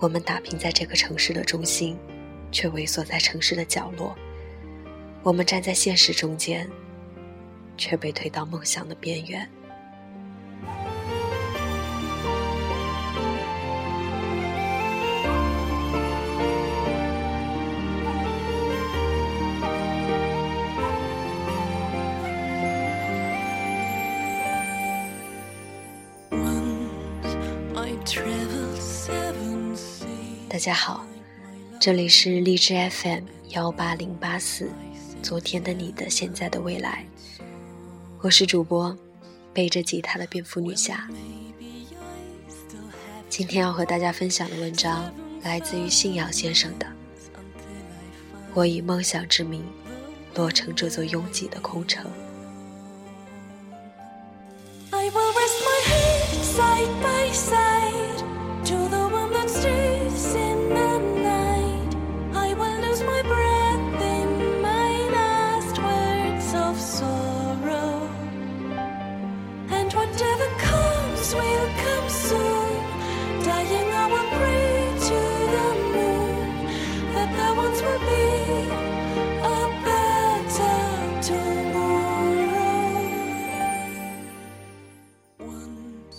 我们打拼在这个城市的中心，却萎缩在城市的角落。我们站在现实中间，却被推到梦想的边缘。大家好，这里是荔枝 FM 幺八零八四，昨天的你的现在的未来，我是主播背着吉他的蝙蝠女侠。今天要和大家分享的文章来自于信仰先生的。我以梦想之名，落成这座拥挤的空城。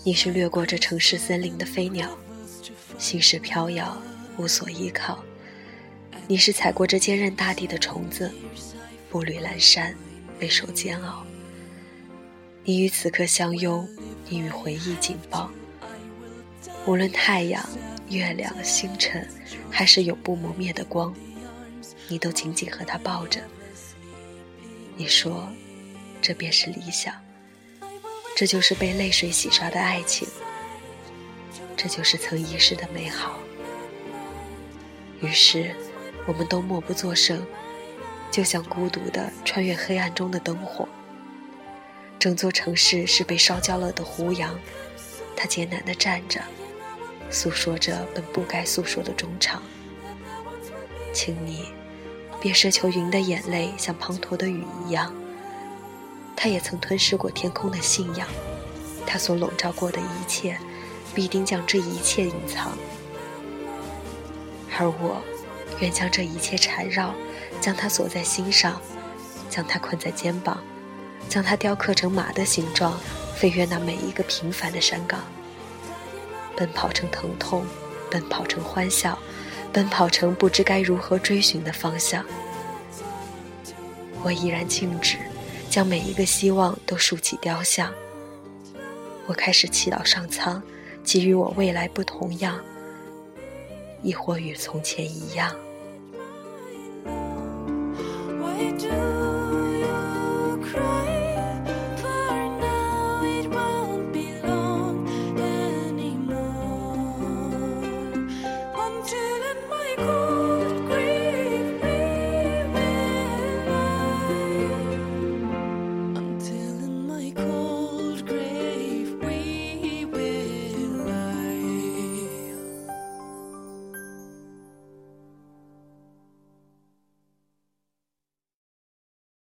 你是掠过这城市森林的飞鸟，心事飘摇，无所依靠；你是踩过这坚韧大地的虫子，步履阑珊，备受煎熬。你与此刻相拥，你与回忆紧抱。无论太阳、月亮、星辰，还是永不磨灭的光，你都紧紧和他抱着。你说，这便是理想。这就是被泪水洗刷的爱情，这就是曾遗失的美好。于是，我们都默不作声，就像孤独的穿越黑暗中的灯火。整座城市是被烧焦了的胡杨，它艰难地站着，诉说着本不该诉说的衷肠。请你，别奢求云的眼泪像滂沱的雨一样。他也曾吞噬过天空的信仰，他所笼罩过的一切，必定将这一切隐藏。而我，愿将这一切缠绕，将它锁在心上，将它困在肩膀，将它雕刻成马的形状，飞越那每一个平凡的山岗，奔跑成疼痛，奔跑成欢笑，奔跑成不知该如何追寻的方向。我依然静止。将每一个希望都竖起雕像。我开始祈祷上苍，给予我未来不同样，亦或与从前一样。to my core